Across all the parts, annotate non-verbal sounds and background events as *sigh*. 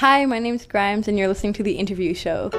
Hi, my name's Grimes, and you're listening to The Interview Show.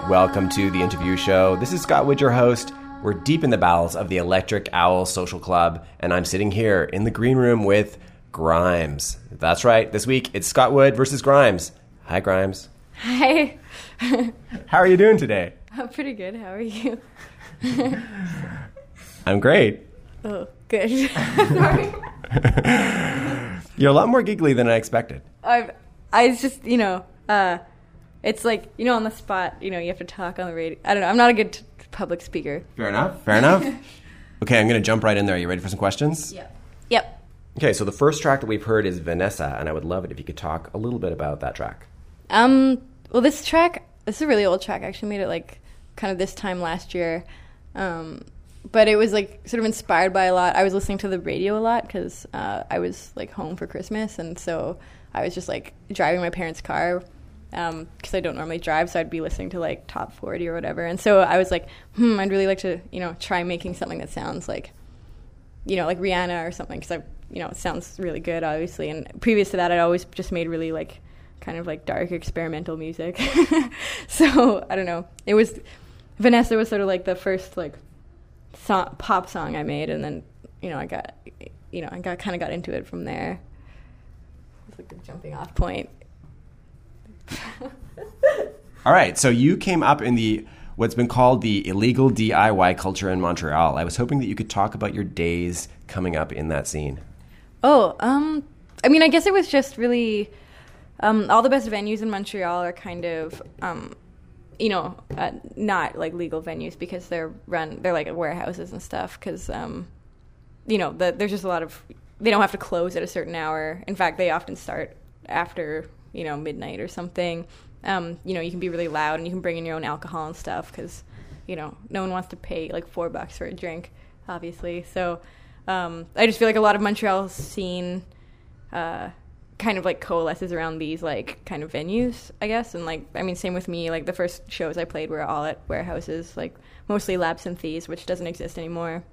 Right, welcome to the interview show. This is Scott Wood, your host. We're deep in the bowels of the Electric Owl Social Club, and I'm sitting here in the green room with Grimes. That's right, this week it's Scott Wood versus Grimes. Hi, Grimes. Hi. How are you doing today? *laughs* I'm pretty good. How are you? *laughs* I'm great. Oh, good. *laughs* Sorry. You're a lot more giggly than I expected. I've, I just, you know, uh, it's like, you know, on the spot, you know, you have to talk on the radio. I don't know. I'm not a good t- public speaker. Fair enough. Fair enough. *laughs* Okay, I'm going to jump right in there. Are you ready for some questions? Yep. Yep. Okay, so the first track that we've heard is Vanessa, and I would love it if you could talk a little bit about that track. Um, well, this track, this is a really old track. I actually made it like kind of this time last year. Um, but it was like sort of inspired by a lot. I was listening to the radio a lot because uh, I was like home for Christmas, and so I was just like driving my parents' car because um, I don't normally drive, so I'd be listening to like top 40 or whatever. And so I was like, hmm, I'd really like to, you know, try making something that sounds like, you know, like Rihanna or something because I, you know, it sounds really good, obviously. And previous to that, I'd always just made really like kind of like dark experimental music. *laughs* so I don't know. It was Vanessa was sort of like the first like pop song I made, and then you know I got, you know, I got kind of got into it from there. It's like a jumping off point. *laughs* All right, so you came up in the what's been called the illegal DIY culture in Montreal. I was hoping that you could talk about your days coming up in that scene. Oh, um, I mean, I guess it was just really um, all the best venues in Montreal are kind of, um, you know, uh, not like legal venues because they're run, they're like warehouses and stuff. Because, um, you know, the, there's just a lot of, they don't have to close at a certain hour. In fact, they often start after, you know, midnight or something. Um, you know, you can be really loud and you can bring in your own alcohol and stuff because, you know, no one wants to pay like four bucks for a drink, obviously. So um, I just feel like a lot of Montreal scene. Uh, kind of like coalesces around these like kind of venues, I guess. And like, I mean, same with me. Like the first shows I played were all at warehouses, like mostly Lab Synthèse, which doesn't exist anymore.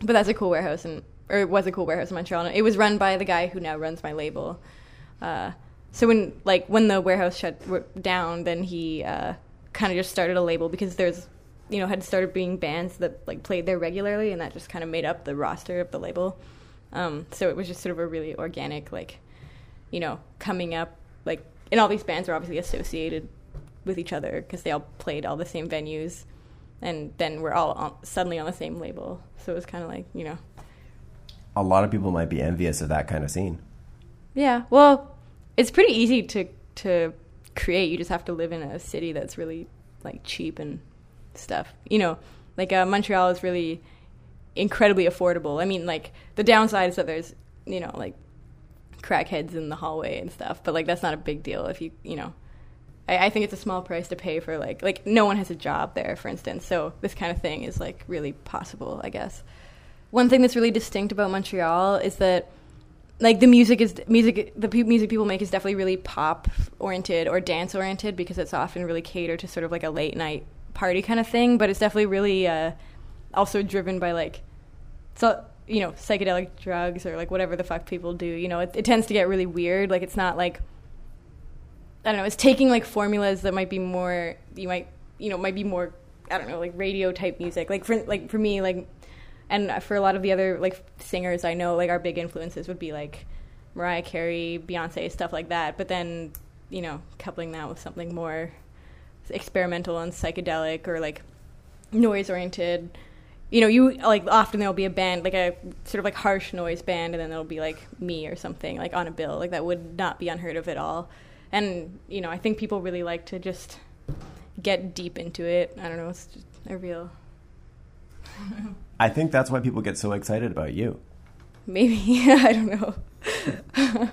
But that's a cool warehouse, and or it was a cool warehouse in Montreal. It was run by the guy who now runs my label. Uh, so when like when the warehouse shut down, then he uh, kind of just started a label because there's you know had started being bands that like played there regularly, and that just kind of made up the roster of the label. Um, so it was just sort of a really organic like you know, coming up like and all these bands are obviously associated with each other because they all played all the same venues and then we're all on, suddenly on the same label. So it was kind of like, you know. A lot of people might be envious of that kind of scene. Yeah. Well, it's pretty easy to to create. You just have to live in a city that's really like cheap and stuff. You know, like uh, Montreal is really incredibly affordable. I mean, like the downside is that there's, you know, like crackheads in the hallway and stuff. But like that's not a big deal if you you know. I, I think it's a small price to pay for like like no one has a job there, for instance. So this kind of thing is like really possible, I guess. One thing that's really distinct about Montreal is that like the music is music the music people make is definitely really pop oriented or dance oriented because it's often really catered to sort of like a late night party kind of thing but it's definitely really uh, also driven by like so you know psychedelic drugs or like whatever the fuck people do you know? It, it tends to get really weird. Like it's not like i don't know it's taking like formulas that might be more you might you know might be more i don't know like radio type music. Like for like for me like and for a lot of the other like singers i know like our big influences would be like mariah carey beyonce stuff like that but then you know coupling that with something more experimental and psychedelic or like noise oriented you know, you like often there'll be a band, like a sort of like harsh noise band, and then there'll be like me or something like on a bill, like that would not be unheard of at all. And you know, I think people really like to just get deep into it. I don't know, it's just a real. *laughs* I think that's why people get so excited about you. Maybe *laughs* I don't know.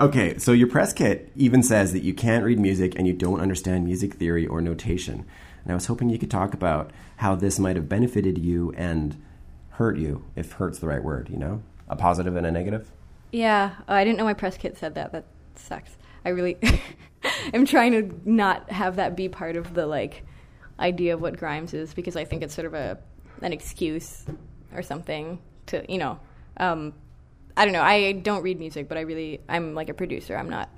*laughs* okay, so your press kit even says that you can't read music and you don't understand music theory or notation. And I was hoping you could talk about how this might have benefited you and hurt you, if hurt's the right word, you know? A positive and a negative? Yeah, oh, I didn't know my press kit said that. That sucks. I really *laughs* am trying to not have that be part of the like idea of what Grimes is because I think it's sort of a an excuse or something to, you know, um, I don't know. I don't read music, but I really I'm like a producer. I'm not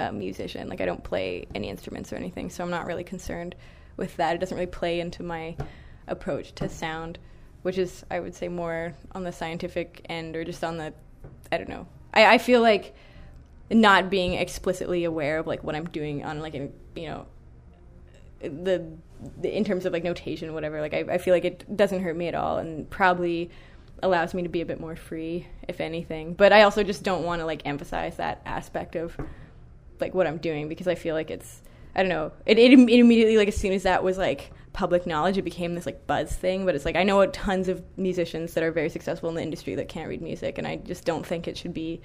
a musician. Like I don't play any instruments or anything, so I'm not really concerned with that. It doesn't really play into my approach to sound, which is I would say more on the scientific end or just on the I don't know. I, I feel like not being explicitly aware of like what I'm doing on like a, you know the, the in terms of like notation whatever like I, I feel like it doesn't hurt me at all and probably allows me to be a bit more free if anything. But I also just don't want to like emphasize that aspect of like what I'm doing because I feel like it's I don't know it, it, it immediately like as soon as that was like public knowledge it became this like buzz thing. But it's like I know tons of musicians that are very successful in the industry that can't read music and I just don't think it should be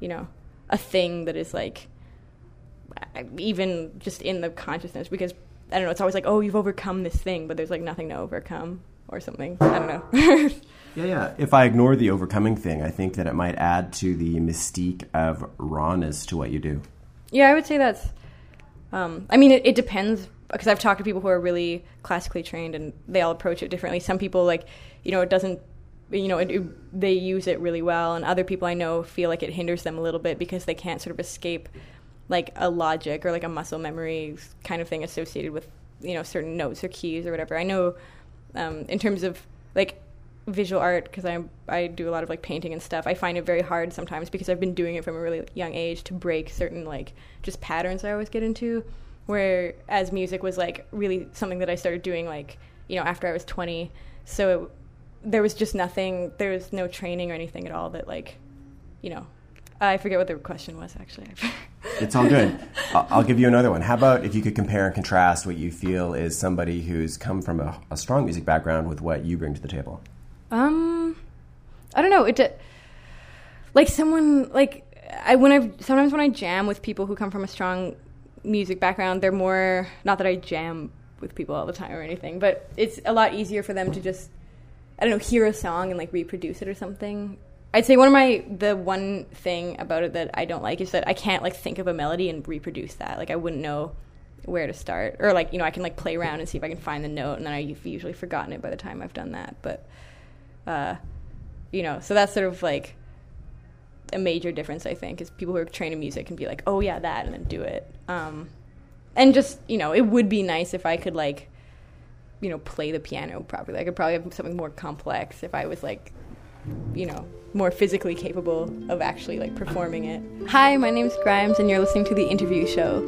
you know a thing that is like even just in the consciousness because I don't know. It's always like, oh, you've overcome this thing, but there's like nothing to overcome or something. I don't know. *laughs* yeah, yeah. If I ignore the overcoming thing, I think that it might add to the mystique of rawness to what you do. Yeah, I would say that's. Um, I mean, it, it depends because I've talked to people who are really classically trained and they all approach it differently. Some people like, you know, it doesn't you know, it, it, they use it really well, and other people I know feel like it hinders them a little bit because they can't sort of escape like a logic or like a muscle memory kind of thing associated with you know certain notes or keys or whatever. I know um, in terms of like visual art because I I do a lot of like painting and stuff. I find it very hard sometimes because I've been doing it from a really young age to break certain like just patterns I always get into. Whereas music was like really something that I started doing like you know after I was 20. So it, there was just nothing. There was no training or anything at all that like you know I forget what the question was actually. *laughs* it's all good. I'll give you another one. How about if you could compare and contrast what you feel is somebody who's come from a, a strong music background with what you bring to the table? Um, I don't know. It like someone like I when I sometimes when I jam with people who come from a strong music background, they're more not that I jam with people all the time or anything, but it's a lot easier for them to just I don't know hear a song and like reproduce it or something I'd say one of my the one thing about it that I don't like is that I can't like think of a melody and reproduce that. Like I wouldn't know where to start, or like you know I can like play around and see if I can find the note, and then I've usually forgotten it by the time I've done that. But uh, you know, so that's sort of like a major difference I think is people who are trained in music can be like, oh yeah, that, and then do it. Um, and just you know, it would be nice if I could like you know play the piano properly. I could probably have something more complex if I was like you know more physically capable of actually like performing it. Hi, my name's Grimes and you're listening to the interview show.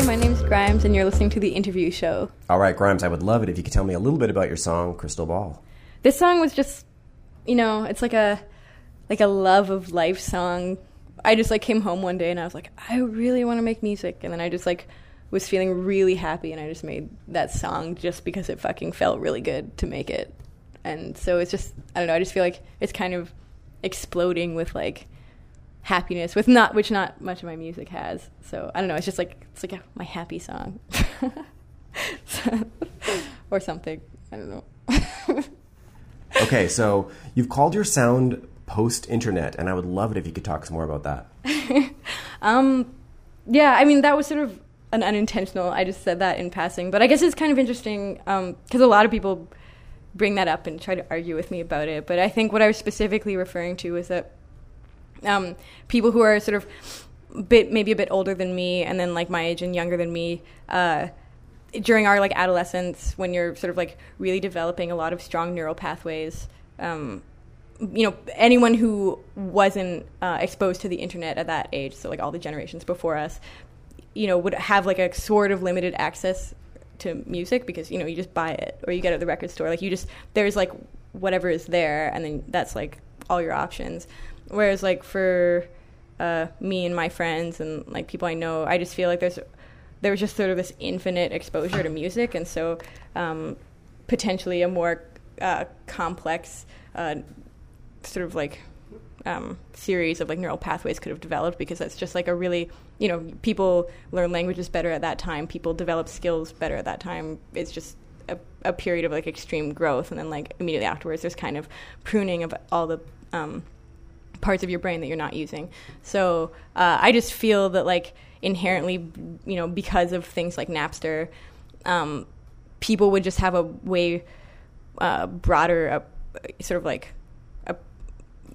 Grimes, and you're listening to the interview show. All right, Grimes, I would love it if you could tell me a little bit about your song Crystal Ball. This song was just, you know, it's like a like a love of life song. I just like came home one day and I was like, I really want to make music, and then I just like was feeling really happy, and I just made that song just because it fucking felt really good to make it. And so it's just, I don't know, I just feel like it's kind of exploding with like happiness with not which not much of my music has. So i don't know it's just like it's like a, my happy song. *laughs* Or something i don't know. *laughs* Okay so you've called your sound post internet and i would love it if you could talk some more about that. *laughs* Um yeah i mean that was sort of an unintentional i just said that in passing but i guess it's kind of interesting because um, a lot of people bring that up and try to argue with me about it but i think what i was specifically referring to was that um, people who are sort of bit maybe a bit older than me and then like my age and younger than me uh, during our like adolescence when you're sort of like really developing a lot of strong neural pathways um, you know anyone who wasn't uh, exposed to the internet at that age so like all the generations before us you know would have like a sort of limited access to music because you know you just buy it or you get it at the record store. Like you just there's like whatever is there and then that's like all your options Whereas like for uh, me and my friends and like people I know, I just feel like there's there was just sort of this infinite exposure to music, and so um, potentially a more uh, complex uh, sort of like um, series of like neural pathways could have developed because that's just like a really you know people learn languages better at that time people develop skills better at that time. It's just a, a period of like extreme growth and then like immediately afterwards there's kind of pruning of all the um, parts of your brain that you're not using. So uh, I just feel that like inherently, you know, because of things like Napster, um, people would just have a way uh, broader, uh, sort of like a,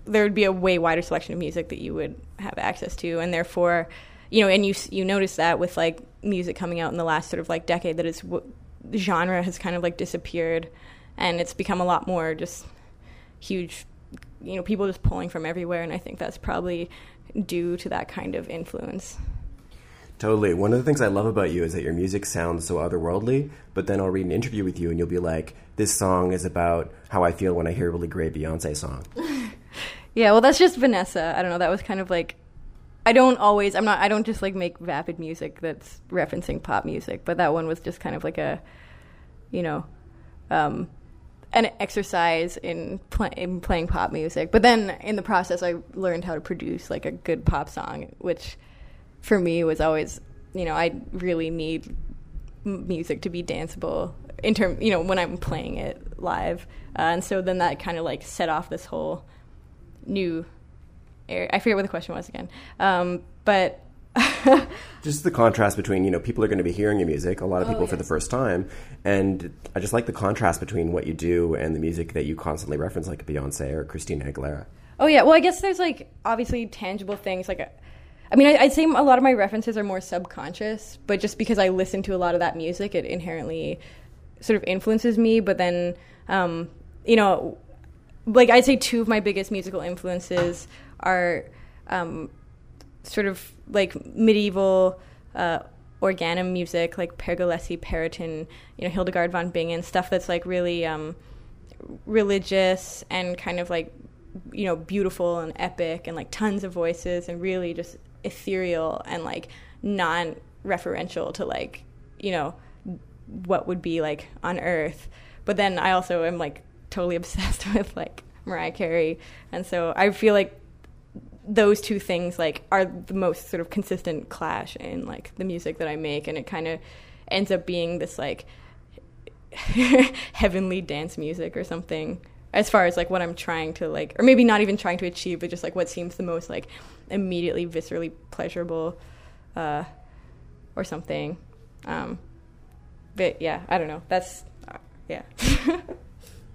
there would be a way wider selection of music that you would have access to, and therefore, you know, and you you notice that with like music coming out in the last sort of like decade that is w- genre has kind of like disappeared, and it's become a lot more just huge you know people just pulling from everywhere, and I think that's probably due to that kind of influence. Totally. One of the things I love about you is that your music sounds so otherworldly, but then I'll read an interview with you and you'll be like, this song is about how I feel when I hear a really great Beyonce song. *laughs* yeah, well, that's just Vanessa. I don't know. That was kind of like, I don't always, I'm not, I don't just like make vapid music that's referencing pop music, but that one was just kind of like a, you know, um, an exercise in, pl- in playing pop music. But then in the process, I learned how to produce like a good pop song, which for me was always, you know, I really need music to be danceable in term, you know, when I'm playing it live. Uh, and so then that kind of like set off this whole new area. I forget what the question was again. Um, but *laughs* just the contrast between you know people are going to be hearing your music a lot of people oh, yes. for the first time and i just like the contrast between what you do and the music that you constantly reference like beyonce or christina aguilera oh yeah well i guess there's like obviously tangible things like i mean I, i'd say a lot of my references are more subconscious but just because i listen to a lot of that music it inherently sort of influences me but then um, you know like i'd say two of my biggest musical influences are um, sort of like medieval uh, organum music, like Pergolesi, Perotin, you know, Hildegard von Bingen, stuff that's like really um, religious and kind of like you know beautiful and epic and like tons of voices and really just ethereal and like non-referential to like you know what would be like on earth. But then i also am like totally *laughs* obsessed with like mariah carey. And so i feel like those two things like are the most sort of consistent clash in like the music that I make and it kind of ends up being this like *laughs* heavenly dance music or something as far as like what I'm trying to like or maybe not even trying to achieve but just like what seems the most like immediately viscerally pleasurable uh, or something. Um, but yeah I don't know. That's uh, yeah. *laughs*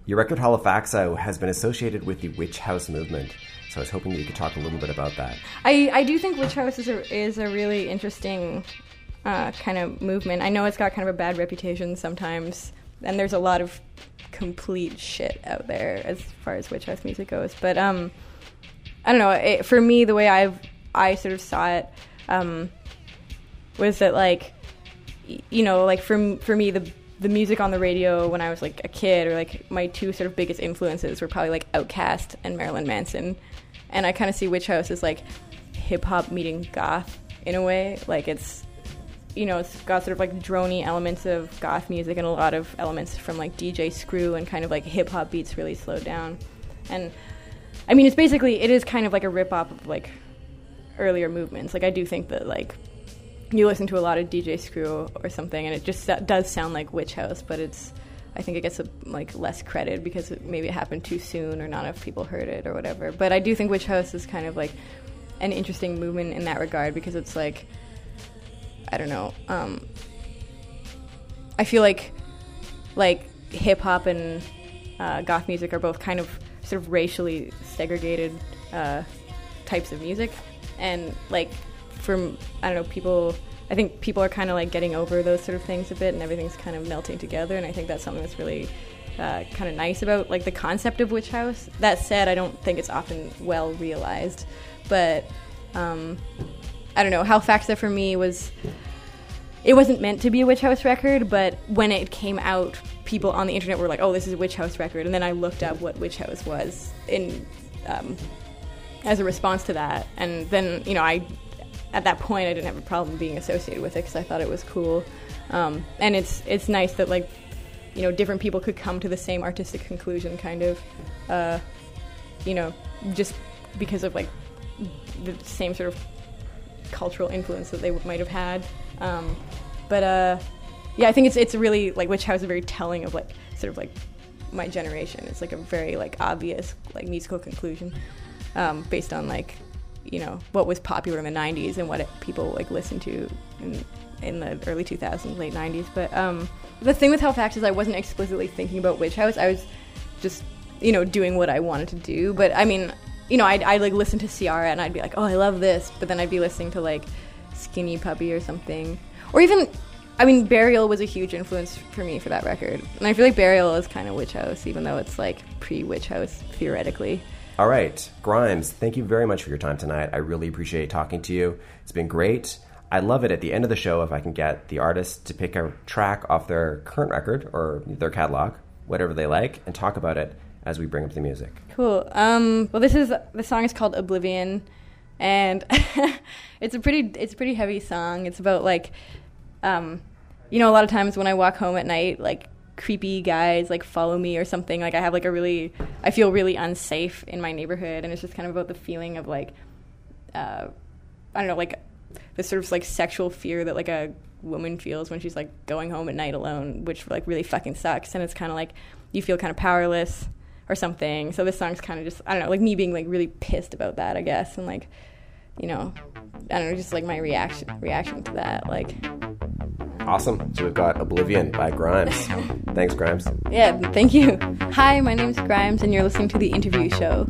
Your record Halfaxa has been associated with the witch house movement so I was hoping that you could talk a little bit about that. I, I do think Witch House is a, is a really interesting uh, kind of movement. I know it's got kind of a bad reputation sometimes, and there's a lot of complete shit out there as far as Witch House music goes. But um, I don't know. It, for me, the way I I sort of saw it um, was that like you know, like for for me the the music on the radio when I was like a kid, or like my two sort of biggest influences were probably like Outkast and Marilyn Manson, and I kind of see Witch House as like hip hop meeting goth in a way. Like it's you know it's got sort of like drony elements of goth music and a lot of elements from like DJ Screw and kind of like hip hop beats really slowed down, and I mean it's basically it is kind of like a rip off of like earlier movements. Like I do think that like you listen to a lot of DJ Screw or something, and it just does sound like Witch House, but it's I think it gets a, like less credit because it, maybe it happened too soon or not enough people heard it or whatever. But I do think Witch House is kind of like an interesting movement in that regard because it's like I don't know. Um, I feel like like hip hop and uh, goth music are both kind of sort of racially segregated uh, types of music, and like from I don't know people. I think people are kind of like getting over those sort of things a bit, and everything's kind of melting together. And I think that's something that's really uh, kind of nice about like the concept of witch house. That said, I don't think it's often well realized, but um, I don't know. How That for me was it wasn't meant to be a witch house record, but when it came out, people on the internet were like, "Oh, this is a witch house record," and then I looked up what witch house was in um, as a response to that, and then you know I at that point I didn't have a problem being associated with it because I thought it was cool, um, and it's it's nice that like you know different people could come to the same artistic conclusion, kind of, uh, you know, just because of like the same sort of cultural influence that they might have had. Um, but uh, yeah, I think it's it's really like Witch House is very telling of like sort of like my generation. It's like a very like obvious like musical conclusion um, based on like you know what was popular in the '90s and what it, people like listened to in, in the early 2000s, late '90s. But um, the thing with Facts is I wasn't explicitly thinking about Witch House. I was just you know doing what I wanted to do. But I mean, you know, I'd, I'd like listen to Ciara and I'd be like, oh, I love this. But then I'd be listening to like Skinny Puppy or something, or even. I mean, Burial was a huge influence for me for that record, and I feel like Burial is kind of Witch House, even though it's like pre-Witch House theoretically. All right, Grimes, thank you very much for your time tonight. I really appreciate talking to you. It's been great. I love it at the end of the show if I can get the artist to pick a track off their current record or their catalog, whatever they like, and talk about it as we bring up the music. Cool. Um, well, this is the song is called Oblivion, and *laughs* it's a pretty it's a pretty heavy song. It's about like, um, you know, a lot of times when I walk home at night, like creepy guys like follow me or something. Like I have like a really I feel really unsafe in my neighborhood, and it's just kind of about the feeling of like, uh, I don't know, like the sort of like sexual fear that like a woman feels when she's like going home at night alone, which like really fucking sucks. And it's kind of like you feel kind of powerless or something. So this song's kind of just I don't know, like me being like really pissed about that, I guess, and like you know, I don't know, just like my reaction reaction to that, like. Awesome. So we've got Oblivion by Grimes. *laughs* Thanks, Grimes. Yeah, thank you. Hi, my name's Grimes, and you're listening to The Interview Show.